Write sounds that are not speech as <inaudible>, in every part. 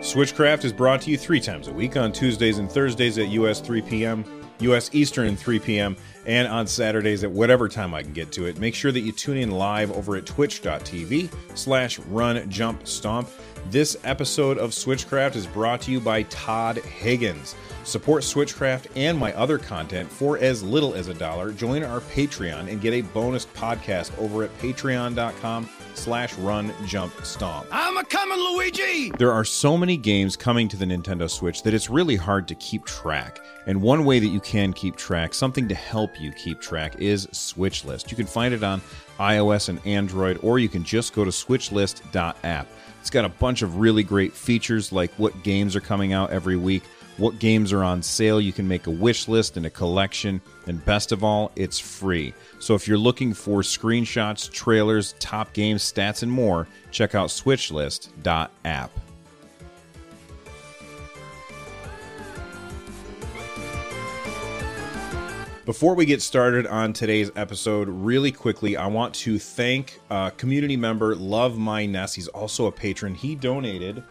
Switchcraft is brought to you three times a week on Tuesdays and Thursdays at US 3 p.m., US Eastern and 3 p.m., and on Saturdays at whatever time I can get to it. Make sure that you tune in live over at twitch.tv slash run jump stomp. This episode of Switchcraft is brought to you by Todd Higgins. Support Switchcraft and my other content for as little as a dollar. Join our Patreon and get a bonus podcast over at patreon.com slash run jump stomp. I'm a coming, Luigi! There are so many games coming to the Nintendo Switch that it's really hard to keep track. And one way that you can keep track, something to help you keep track, is Switch List. You can find it on iOS and Android, or you can just go to switchlist.app. It's got a bunch of really great features like what games are coming out every week, what games are on sale. You can make a wish list and a collection. And best of all, it's free. So if you're looking for screenshots, trailers, top games, stats, and more, check out switchlist.app. Before we get started on today's episode, really quickly, I want to thank uh, community member Love My Ness. He's also a patron. He donated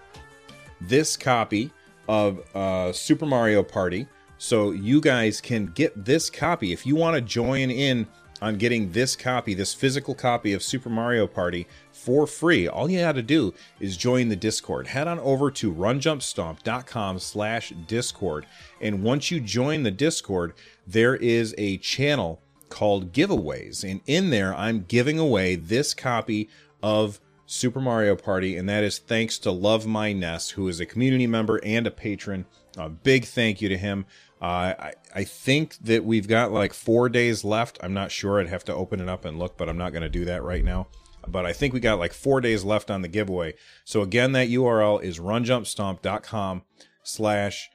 this copy of uh, Super Mario Party. So you guys can get this copy if you want to join in on getting this copy, this physical copy of Super Mario Party for free. All you got to do is join the Discord. Head on over to runjumpstomp.com slash Discord. And once you join the Discord, there is a channel called giveaways. And in there, I'm giving away this copy of Super Mario Party. And that is thanks to Love My Nest, who is a community member and a patron. A big thank you to him. Uh, I, I think that we've got like four days left. I'm not sure. I'd have to open it up and look, but I'm not going to do that right now. But I think we got like four days left on the giveaway. So again, that URL is runjumpstomp.com slash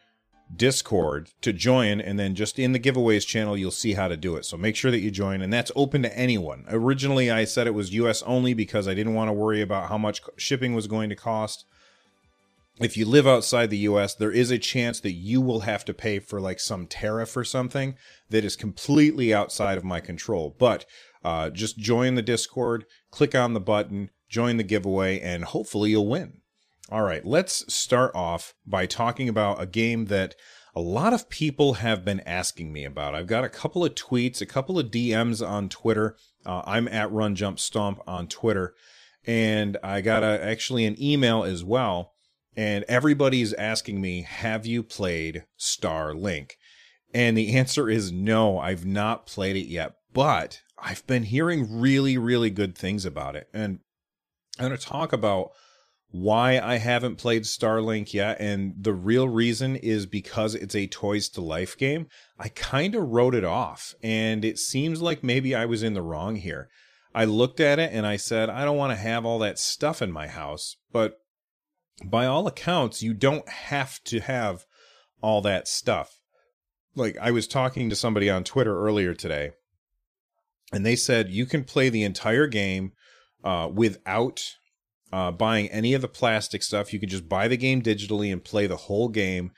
Discord to join, and then just in the giveaways channel, you'll see how to do it. So make sure that you join, and that's open to anyone. Originally, I said it was US only because I didn't want to worry about how much shipping was going to cost if you live outside the US, there is a chance that you will have to pay for like some tariff or something that is completely outside of my control. But uh, just join the Discord, click on the button, join the giveaway, and hopefully you'll win. All right, let's start off by talking about a game that a lot of people have been asking me about. I've got a couple of tweets, a couple of DMs on Twitter. Uh, I'm at Run Jump Stomp on Twitter, and I got a, actually an email as well and everybody's asking me, Have you played Starlink? And the <laughs> answer is no, I've not played it yet, but I've been hearing really, really good things about it. And I'm going to talk about why I haven't played Starlink yet. And the real reason is because it's a Toys to Life game. I kind of wrote it off, and it seems like maybe I was in the wrong here. I looked at it and I said, I don't want to have all that stuff in my house. But by all accounts, you don't have to have all that stuff. Like I was talking to somebody on Twitter earlier today, and they said you can play the entire game uh, without uh, buying any of the plastic stuff. You can just buy the game digitally and play the whole game.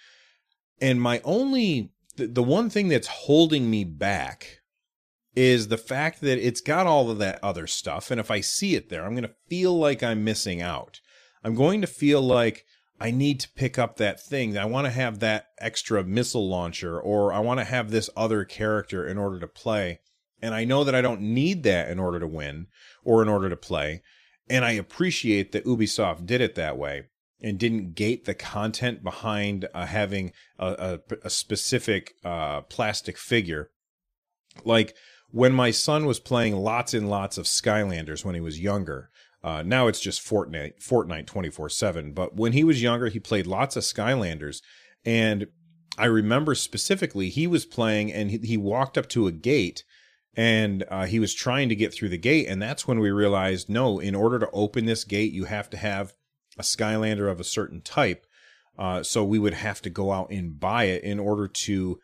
And my only, the, the one thing that's holding me back is the fact that it's got all of that other stuff. And if I see it there, I'm going to feel like I'm missing out. I'm going to feel like I need to pick up that thing. I want to have that extra missile launcher, or I want to have this other character in order to play. And I know that I don't need that in order to win or in order to play. And I appreciate that Ubisoft did it that way and didn't gate the content behind uh, having a, a, a specific uh, plastic figure. Like when my son was playing lots and lots of Skylanders when he was younger, uh, now it's just Fortnite, Fortnite 24 7. But when he was younger, he played lots of Skylanders. And I remember specifically he was playing and he, he walked up to a gate and uh, he was trying to get through the gate and that's when we realized no in order to open this gate you have to have a skylander of a certain type. Uh, so we would have to go out and buy it in order to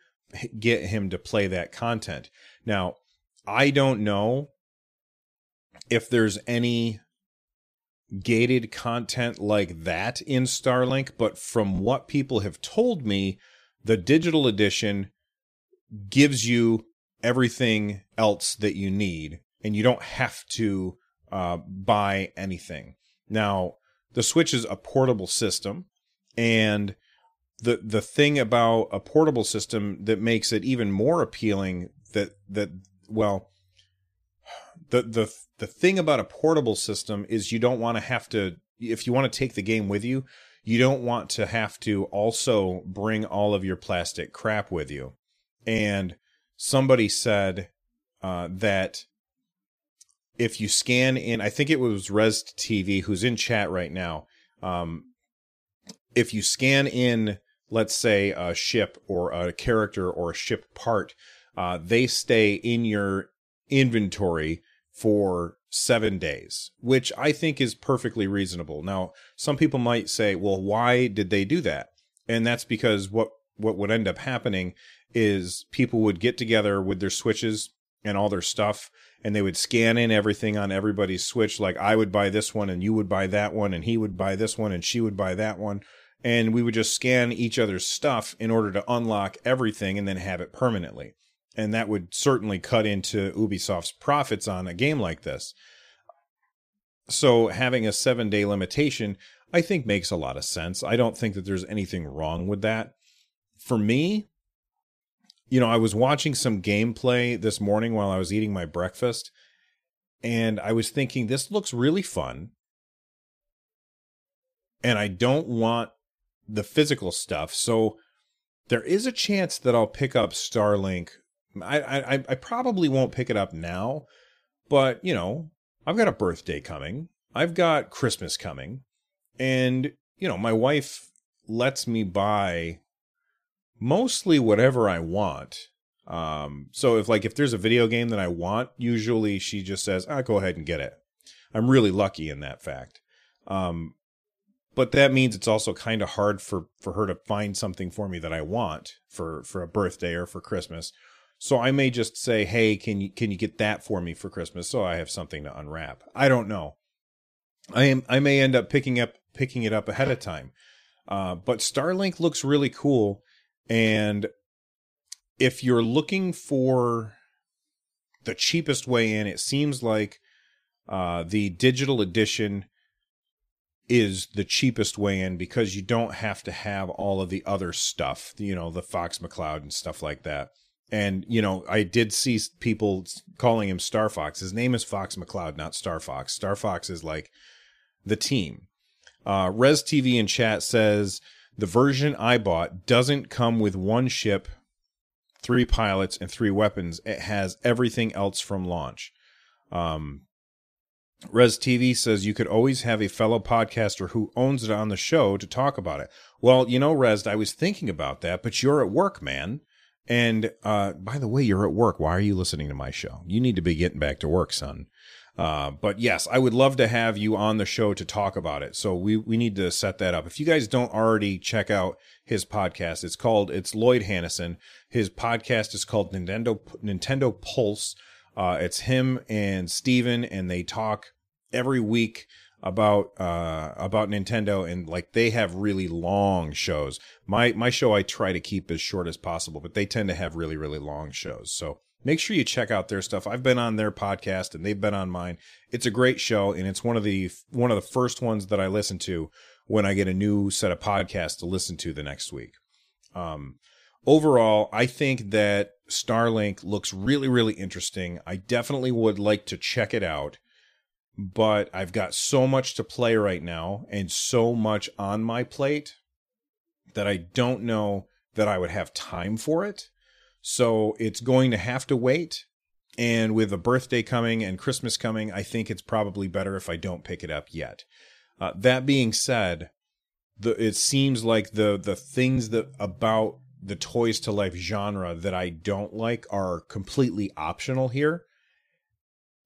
get him to play that content. Now i don't know if there's any gated content like that in starlink but from what people have told me the digital edition gives you everything else that you need and you don't have to uh, buy anything. Now, the Switch is a portable system and the the thing about a portable system that makes it even more appealing that that well the the the thing about a portable system is you don't want to have to if you want to take the game with you you don't want to have to also bring all of your plastic crap with you and somebody said uh, that if you scan in, I think it was Res TV who's in chat right now. Um, if you scan in, let's say a ship or a character or a ship part, uh, they stay in your inventory for seven days, which I think is perfectly reasonable. Now, some people might say, well, why did they do that? And that's because what what would end up happening is people would get together with their switches and all their stuff and they would scan in everything on everybody's switch. Like I would buy this one and you would buy that one and he would buy this one and she would buy that one. And we would just scan each other's stuff in order to unlock everything and then have it permanently. And that would certainly cut into Ubisoft's profits on a game like this. So having a 7 day limitation I think makes a lot of sense. I don't think that there's anything wrong with that. For me you know, I was watching some gameplay this morning while I was eating my breakfast, and I was thinking, this looks really fun. And I don't want the physical stuff. So there is a chance that I'll pick up Starlink. I, I, I probably won't pick it up now, but you know, I've got a birthday coming. I've got Christmas coming. And, you know, my wife lets me buy mostly whatever I want. Um, so if like if there's a video game that I want, usually she just says, "Ah, go ahead and get it." I'm really lucky in that fact. Um, but that means it's also kind of hard for for her to find something for me that I want for for a birthday or for Christmas. So I may just say, "Hey, can you can you get that for me for Christmas?" So I have something to unwrap. I don't know. I am I may end up picking up picking it up ahead of time. Uh, but Starlink looks really cool and if you're looking for the cheapest way in, it seems like uh, the digital edition is the cheapest way in because you don't have to have all of the other stuff, you know, the Fox McCloud and stuff like that. And, you know, I did see people calling him Star Fox. His name is Fox McCloud, not Star Fox. Star Fox is like the team. Uh, Res TV in chat says the version I bought doesn't come with one ship, three pilots, and three weapons. It has everything else from launch. Um, Res TV says you could always have a fellow podcaster who owns it on the show to talk about it. Well, you know, Res, I was thinking about that, but you're at work, man. And uh, by the way, you're at work. Why are you listening to my show? You need to be getting back to work, son. Uh, but yes, I would love to have you on the show to talk about it. So we we need to set that up. If you guys don't already check out his podcast, it's called it's Lloyd Hannison. His podcast is called Nintendo Nintendo Pulse. Uh, it's him and Steven, and they talk every week about uh about Nintendo and like they have really long shows. My my show I try to keep as short as possible, but they tend to have really really long shows. So make sure you check out their stuff. I've been on their podcast and they've been on mine. It's a great show and it's one of the one of the first ones that I listen to when I get a new set of podcasts to listen to the next week. Um, overall, I think that Starlink looks really really interesting. I definitely would like to check it out. But I've got so much to play right now and so much on my plate that I don't know that I would have time for it. So it's going to have to wait. And with a birthday coming and Christmas coming, I think it's probably better if I don't pick it up yet. Uh, that being said, the it seems like the the things that about the toys to life genre that I don't like are completely optional here.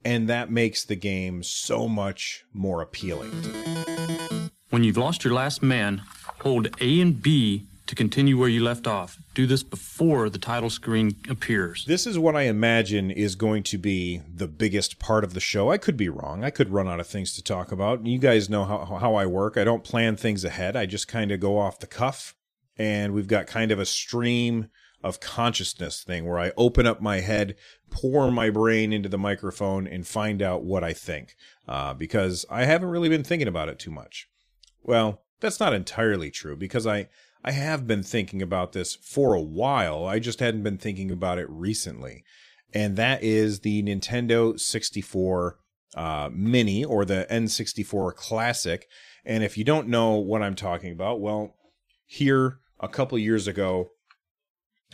And that makes the game so much more appealing. When you've lost your last man, hold A and B to continue where you left off. Do this before the title screen appears. This is what I imagine is going to be the biggest part of the show. I could be wrong. I could run out of things to talk about. You guys know how, how I work. I don't plan things ahead. I just kind of go off the cuff. And we've got kind of a stream of consciousness thing where I open up my head, pour my brain into the microphone, and find out what I think. Uh, because I haven't really been thinking about it too much. Well, that's not entirely true because I I have been thinking about this for a while. I just hadn't been thinking about it recently. And that is the Nintendo 64 uh, Mini or the N64 Classic. And if you don't know what I'm talking about, well, here a couple years ago,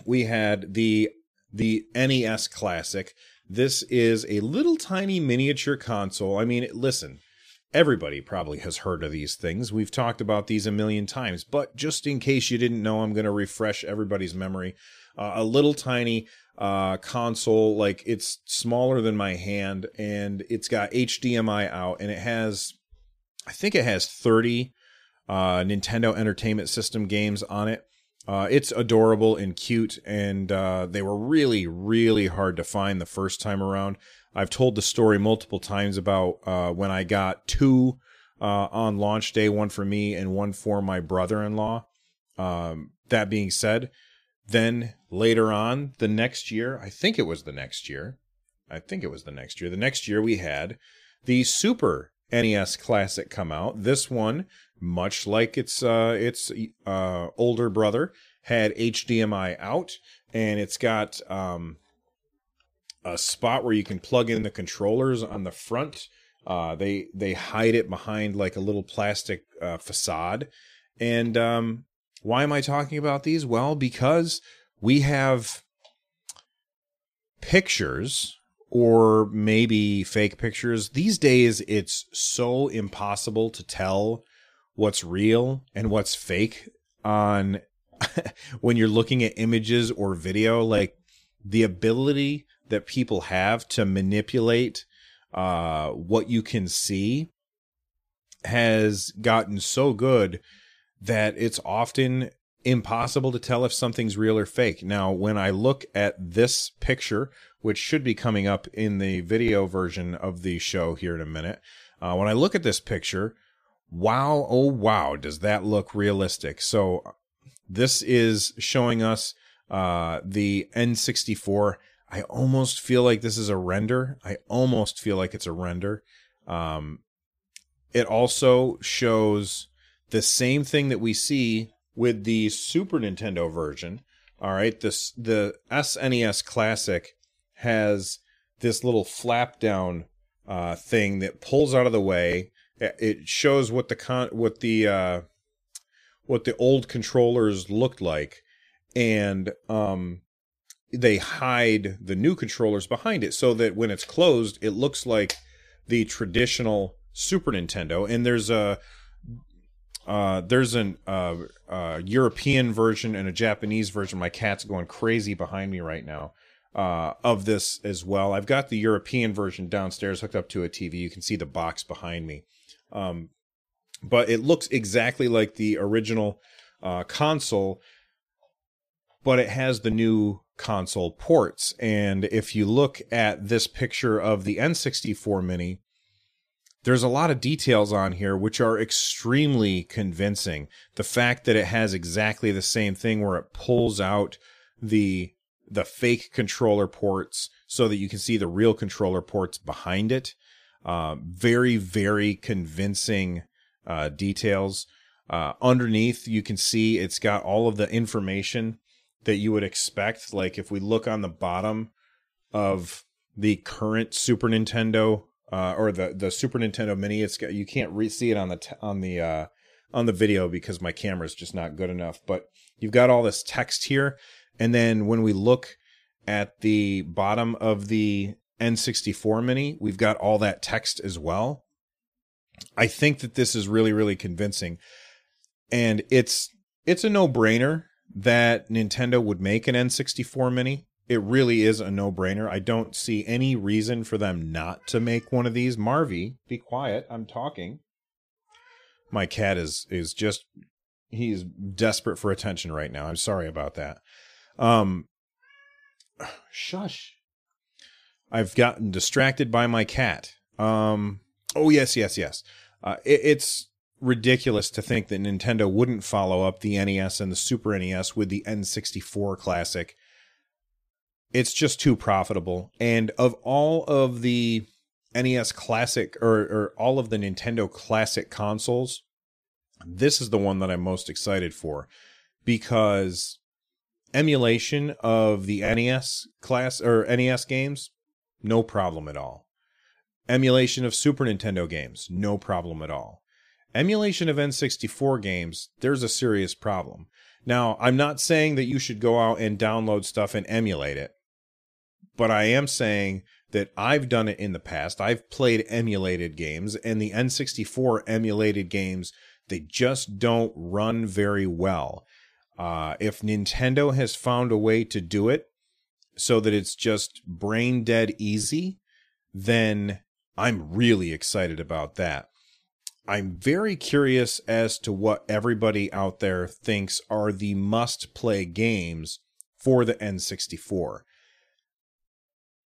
we had the the NES Classic. This is a little tiny miniature console. I mean, listen, Everybody probably has heard of these things. We've talked about these a million times, but just in case you didn't know, I'm going to refresh everybody's memory. Uh, a little tiny uh, console, like it's smaller than my hand, and it's got HDMI out, and it has, I think it has 30 uh, Nintendo Entertainment System games on it. Uh, it's adorable and cute, and uh, they were really, really hard to find the first time around. I've told the story multiple times about uh, when I got two uh, on launch day, one for me and one for my brother in law. Um, that being said, then later on, the next year, I think it was the next year, I think it was the next year, the next year we had the Super NES Classic come out. This one, much like its uh, its uh, older brother, had HDMI out, and it's got um, a spot where you can plug in the controllers on the front. Uh, they they hide it behind like a little plastic uh, facade. And um, why am I talking about these? Well, because we have pictures or maybe fake pictures. These days, it's so impossible to tell what's real and what's fake on <laughs> when you're looking at images or video. Like the ability that people have to manipulate uh, what you can see has gotten so good that it's often impossible to tell if something's real or fake. Now, when I look at this picture, which should be coming up in the video version of the show here in a minute, uh, when I look at this picture, wow, oh wow, does that look realistic? So, this is showing us uh, the N64 I almost feel like this is a render. I almost feel like it's a render. Um, it also shows the same thing that we see with the Super Nintendo version. All right, this the SNES Classic has this little flap down uh, thing that pulls out of the way. It shows what the con what the uh, what the old controllers looked like, and um, they hide the new controllers behind it so that when it's closed, it looks like the traditional Super Nintendo. And there's a uh, there's an uh, uh, European version and a Japanese version. My cat's going crazy behind me right now. Uh, of this as well. I've got the European version downstairs hooked up to a TV. You can see the box behind me. Um, but it looks exactly like the original uh, console, but it has the new console ports. And if you look at this picture of the N64 Mini, there's a lot of details on here which are extremely convincing. The fact that it has exactly the same thing where it pulls out the the fake controller ports so that you can see the real controller ports behind it. Uh, very, very convincing uh, details. Uh, underneath, you can see it's got all of the information that you would expect. Like if we look on the bottom of the current Super Nintendo uh, or the the Super Nintendo Mini, it's got you can't re- see it on the t- on the uh, on the video because my camera is just not good enough. But you've got all this text here, and then when we look at the bottom of the N64 Mini, we've got all that text as well. I think that this is really really convincing, and it's it's a no brainer that Nintendo would make an N64 mini. It really is a no brainer. I don't see any reason for them not to make one of these. Marvy, be quiet. I'm talking. My cat is is just he's desperate for attention right now. I'm sorry about that. Um <sighs> shush. I've gotten distracted by my cat. Um oh yes, yes, yes. Uh, it, it's ridiculous to think that Nintendo wouldn't follow up the NES and the Super NES with the N64 classic. It's just too profitable. And of all of the NES classic or, or all of the Nintendo classic consoles, this is the one that I'm most excited for because emulation of the NES class or NES games, no problem at all. Emulation of Super Nintendo games, no problem at all. Emulation of N64 games, there's a serious problem. Now, I'm not saying that you should go out and download stuff and emulate it, but I am saying that I've done it in the past. I've played emulated games, and the N64 emulated games, they just don't run very well. Uh, if Nintendo has found a way to do it so that it's just brain dead easy, then I'm really excited about that. I'm very curious as to what everybody out there thinks are the must play games for the N64.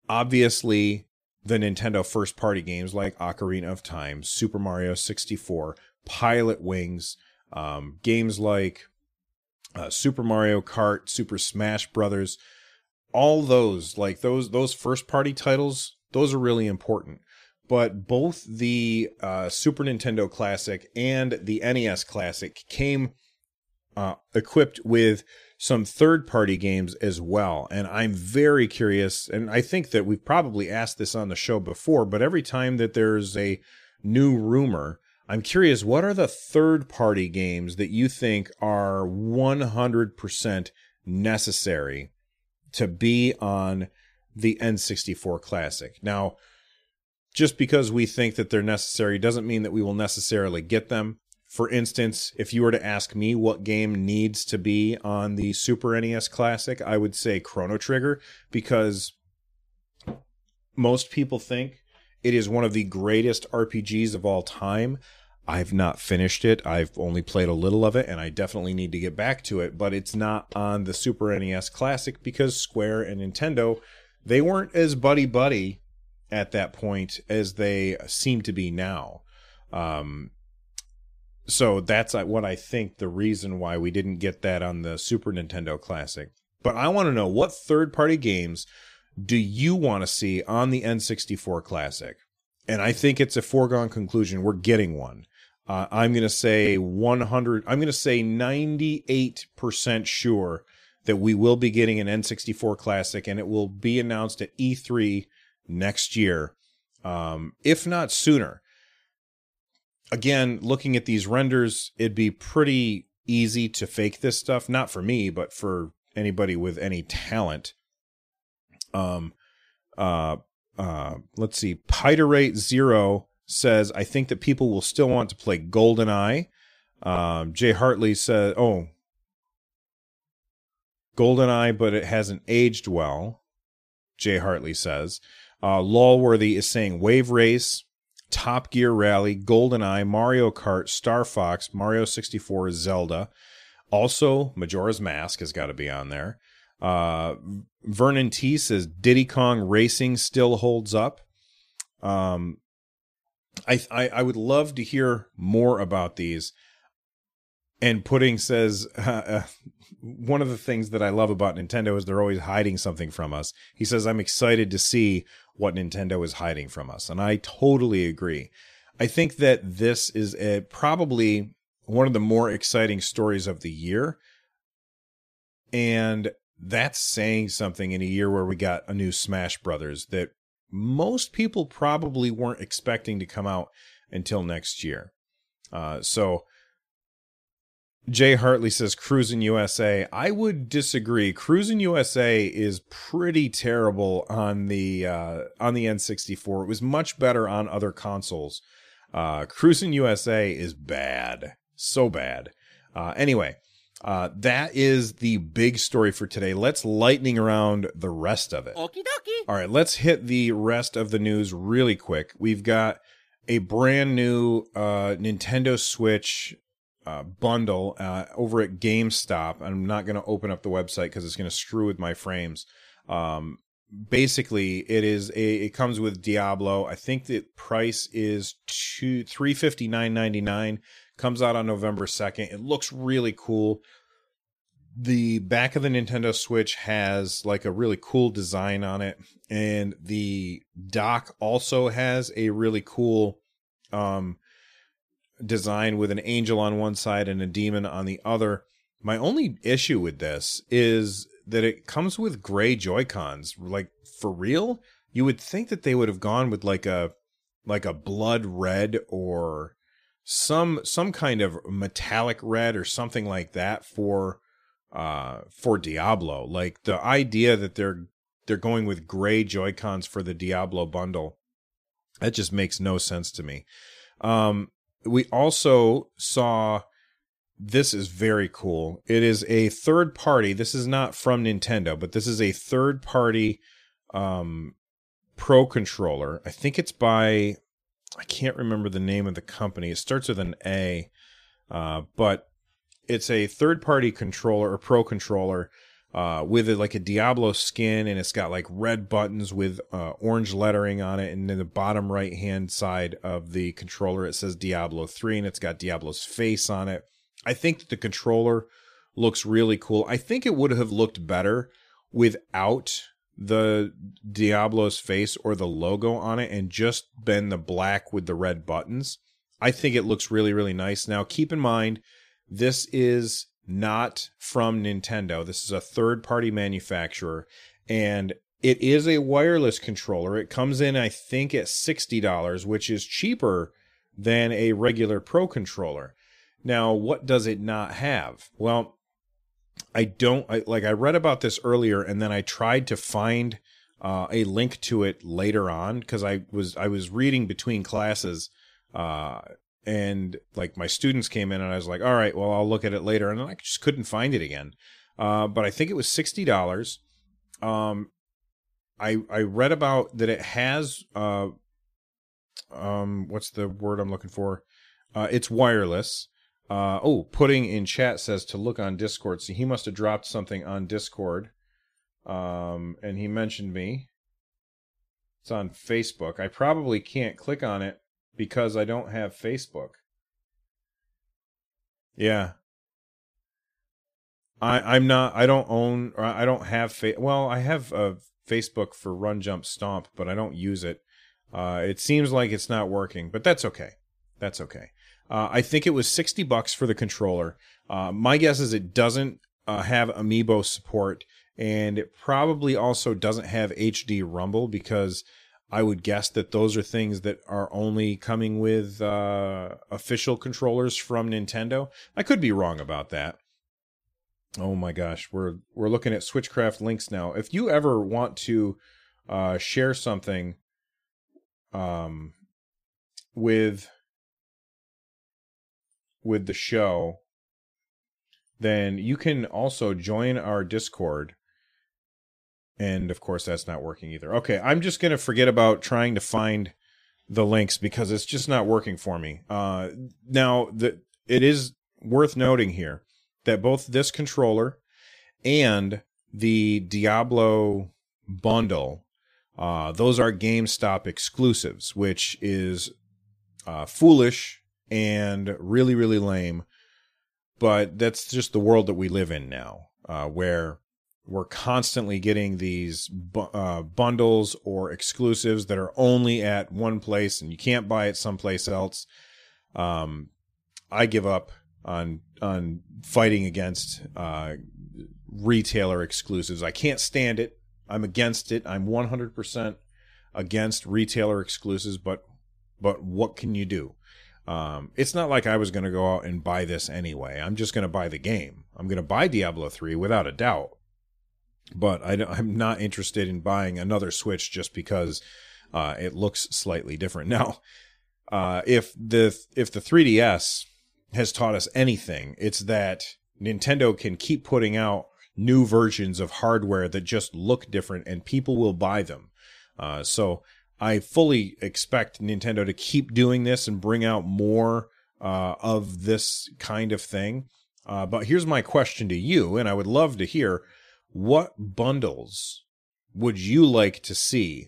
Obviously, the Nintendo first party games like Ocarina of Time, Super Mario 64, Pilot Wings, um, games like uh, Super Mario Kart, Super Smash Brothers, all those like those those first party titles, those are really important but both the uh, Super Nintendo Classic and the NES Classic came uh, equipped with some third party games as well. And I'm very curious, and I think that we've probably asked this on the show before, but every time that there's a new rumor, I'm curious what are the third party games that you think are 100% necessary to be on the N64 Classic? Now, just because we think that they're necessary doesn't mean that we will necessarily get them. For instance, if you were to ask me what game needs to be on the Super NES Classic, I would say Chrono Trigger because most people think it is one of the greatest RPGs of all time. I've not finished it. I've only played a little of it and I definitely need to get back to it, but it's not on the Super NES Classic because Square and Nintendo, they weren't as buddy buddy at that point as they seem to be now. Um, so that's uh, what I think the reason why we didn't get that on the Super Nintendo Classic. But I want to know what third party games do you want to see on the N64 Classic? And I think it's a foregone conclusion. We're getting one. Uh, I'm going to say 100, I'm going to say 98% sure that we will be getting an N64 Classic and it will be announced at E3 next year, um, if not sooner. Again, looking at these renders, it'd be pretty easy to fake this stuff. Not for me, but for anybody with any talent. Um, uh, uh, let's see. Piterate Zero says, I think that people will still want to play GoldenEye. Um, Jay Hartley says, oh, GoldenEye, but it hasn't aged well. Jay Hartley says. Uh, Lawworthy is saying Wave Race, Top Gear Rally, GoldenEye, Mario Kart, Star Fox, Mario 64, Zelda. Also, Majora's Mask has got to be on there. Uh, Vernon T says Diddy Kong Racing still holds up. Um, I, I, I would love to hear more about these. And Pudding says <laughs> uh, one of the things that I love about Nintendo is they're always hiding something from us. He says I'm excited to see what Nintendo is hiding from us. And I totally agree. I think that this is a, probably one of the more exciting stories of the year. And that's saying something in a year where we got a new Smash Brothers that most people probably weren't expecting to come out until next year. Uh, so Jay Hartley says Cruis'n USA. I would disagree. Cruis'n USA is pretty terrible on the uh, on the N64. It was much better on other consoles. Uh, Cruis'n USA is bad, so bad. Uh, anyway, Uh, that is the big story for today. Let's lightning around the rest of it. Okie dokie. All right, let's hit the rest of the news really quick. We've got a brand new uh, Nintendo Switch uh, bundle uh, over at GameStop. I'm not going to open up the website because it's going to screw with my frames. Um, basically, it is a it comes with Diablo. I think the price is two three fifty nine ninety nine. Comes out on November second. It looks really cool. The back of the Nintendo Switch has like a really cool design on it, and the dock also has a really cool um design with an angel on one side and a demon on the other. My only issue with this is that it comes with gray Joy Cons. Like for real, you would think that they would have gone with like a like a blood red or some some kind of metallic red or something like that for uh for Diablo. Like the idea that they're they're going with gray Joy Cons for the Diablo bundle, that just makes no sense to me. Um, we also saw this is very cool. It is a third party. This is not from Nintendo, but this is a third party um, pro controller. I think it's by I can't remember the name of the company. It starts with an A, uh, but it's a third party controller or pro controller uh, with like a Diablo skin, and it's got like red buttons with uh, orange lettering on it. And in the bottom right hand side of the controller, it says Diablo 3, and it's got Diablo's face on it. I think that the controller looks really cool. I think it would have looked better without the Diablo's face or the logo on it and just been the black with the red buttons. I think it looks really, really nice. Now, keep in mind, this is not from Nintendo. This is a third party manufacturer and it is a wireless controller. It comes in, I think, at $60, which is cheaper than a regular Pro controller. Now, what does it not have? Well, I don't I, like. I read about this earlier, and then I tried to find uh, a link to it later on because I was I was reading between classes, uh, and like my students came in, and I was like, all right, well, I'll look at it later, and I just couldn't find it again. Uh, but I think it was sixty dollars. Um, I I read about that it has uh, um, what's the word I'm looking for? Uh, it's wireless. Uh, oh, Pudding in chat says to look on Discord. So he must have dropped something on Discord. Um, and he mentioned me. It's on Facebook. I probably can't click on it because I don't have Facebook. Yeah. I I'm not I don't own or I don't have fa- well, I have a Facebook for Run Jump Stomp, but I don't use it. Uh, it seems like it's not working, but that's okay. That's okay. Uh, I think it was 60 bucks for the controller. Uh, my guess is it doesn't uh, have amiibo support and it probably also doesn't have HD Rumble because I would guess that those are things that are only coming with uh, official controllers from Nintendo. I could be wrong about that. Oh my gosh, we're we're looking at Switchcraft links now. If you ever want to uh, share something um, with with the show, then you can also join our Discord. And of course, that's not working either. Okay, I'm just going to forget about trying to find the links because it's just not working for me. Uh, now, the, it is worth noting here that both this controller and the Diablo bundle, uh, those are GameStop exclusives, which is uh, foolish and really, really lame. But that's just the world that we live in now, uh, where we're constantly getting these bu- uh, bundles or exclusives that are only at one place and you can't buy it someplace else. Um, I give up on on fighting against uh, retailer exclusives. I can't stand it. I'm against it. I'm 100% against retailer exclusives. But but what can you do? Um, it's not like I was going to go out and buy this anyway. I'm just going to buy the game. I'm going to buy Diablo 3 without a doubt. But I am not interested in buying another Switch just because uh, it looks slightly different. <laughs> Now, uh, if the if the 3DS has taught us anything, it's that Nintendo can keep putting out new versions of hardware that just look different and people will buy them. Uh, so I fully expect Nintendo to keep doing this and bring out more uh, of this kind of thing. Uh, but here's my question to you, and I would love to hear what bundles would you like to see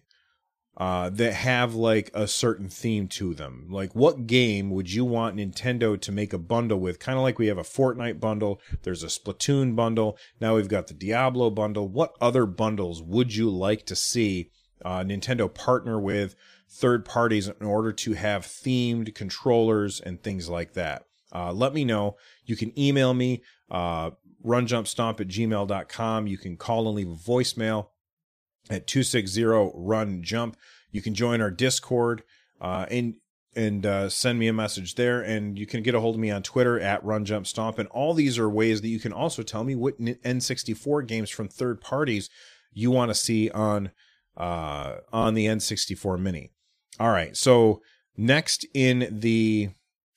uh, that have like a certain theme to them? Like, what game would you want Nintendo to make a bundle with? Kind of like we have a Fortnite bundle, there's a Splatoon bundle, now we've got the Diablo bundle. What other bundles would you like to see uh, Nintendo partner with third parties in order to have themed controllers and things like that? Uh, let me know. You can email me, uh, runjumpstomp at gmail.com. You can call and leave a voicemail at 260 run jump. You can join our Discord uh, and and uh, send me a message there. And you can get a hold of me on Twitter at run jump stomp. And all these are ways that you can also tell me what N64 games from third parties you want to see on uh, on the N64 Mini. All right, so next in the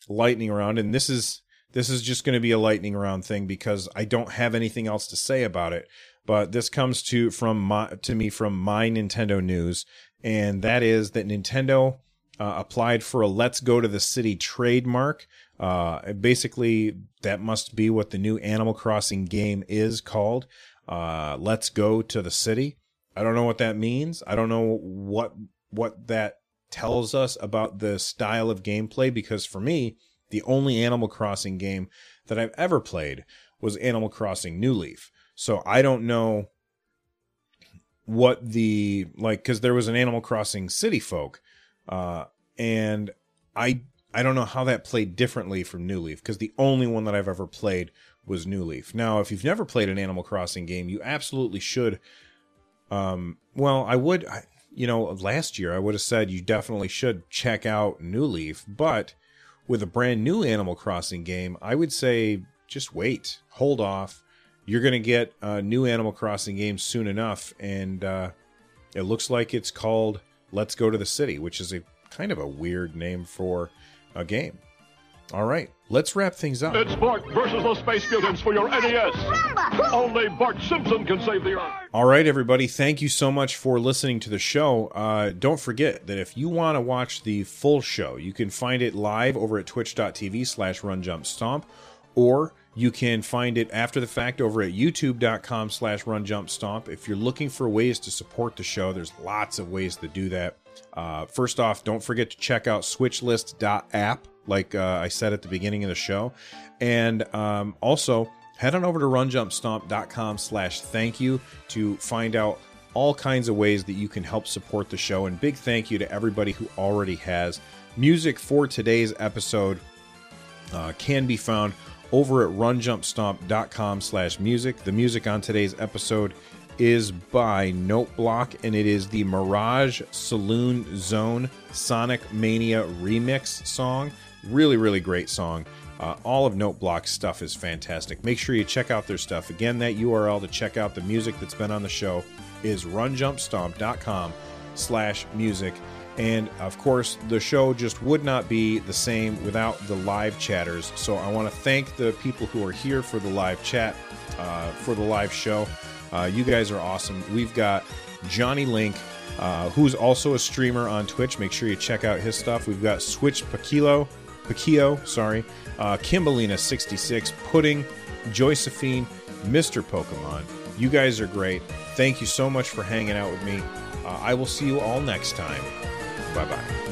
lightning round, and this is this is just going to be a lightning round thing because I don't have anything else to say about it. But this comes to from my to me from my Nintendo news, and that is that Nintendo uh, applied for a "Let's Go to the City" trademark. Uh, basically, that must be what the new Animal Crossing game is called. Uh, Let's Go to the City. I don't know what that means. I don't know what what that tells us about the style of gameplay because for me, the only Animal Crossing game that I've ever played was Animal Crossing New Leaf. So I don't know what the like because there was an Animal Crossing City Folk, uh, and I I don't know how that played differently from New Leaf because the only one that I've ever played was New Leaf. Now, if you've never played an Animal Crossing game, you absolutely should. Um, well, I would. I, you know, last year I would have said you definitely should check out New Leaf, but with a brand new Animal Crossing game, I would say just wait, hold off. You're going to get a new Animal Crossing game soon enough, and uh, it looks like it's called Let's Go to the City, which is a kind of a weird name for a game. All right, let's wrap things up. It's Bart versus the Space Mutants for your NES. Only Bart Simpson can save the Earth. All right, everybody, thank you so much for listening to the show. Uh, don't forget that if you want to watch the full show, you can find it live over at twitch.tv slash runjumpstomp, or you can find it after the fact over at youtube.com slash runjumpstomp. If you're looking for ways to support the show, there's lots of ways to do that. Uh, first off, don't forget to check out switchlist.app like uh, I said at the beginning of the show. And um, also, head on over to runjumpstomp.com slash thank you to find out all kinds of ways that you can help support the show. And big thank you to everybody who already has. Music for today's episode uh, can be found over at runjumpstomp.com slash music. The music on today's episode is by Noteblock, and it is the Mirage Saloon Zone Sonic Mania remix song. Really, really great song. Uh, all of Noteblock's stuff is fantastic. Make sure you check out their stuff. Again, that URL to check out the music that's been on the show is runjumpstomp.com slash music. And of course, the show just would not be the same without the live chatters. So I want to thank the people who are here for the live chat, uh, for the live show. Uh, you guys are awesome. We've got Johnny Link, uh, who's also a streamer on Twitch. Make sure you check out his stuff. We've got Switch Paquilo, Paquio, sorry, uh, Kimbalina66, Pudding, Josephine, Mr. Pokemon. You guys are great. Thank you so much for hanging out with me. Uh, I will see you all next time. Bye bye.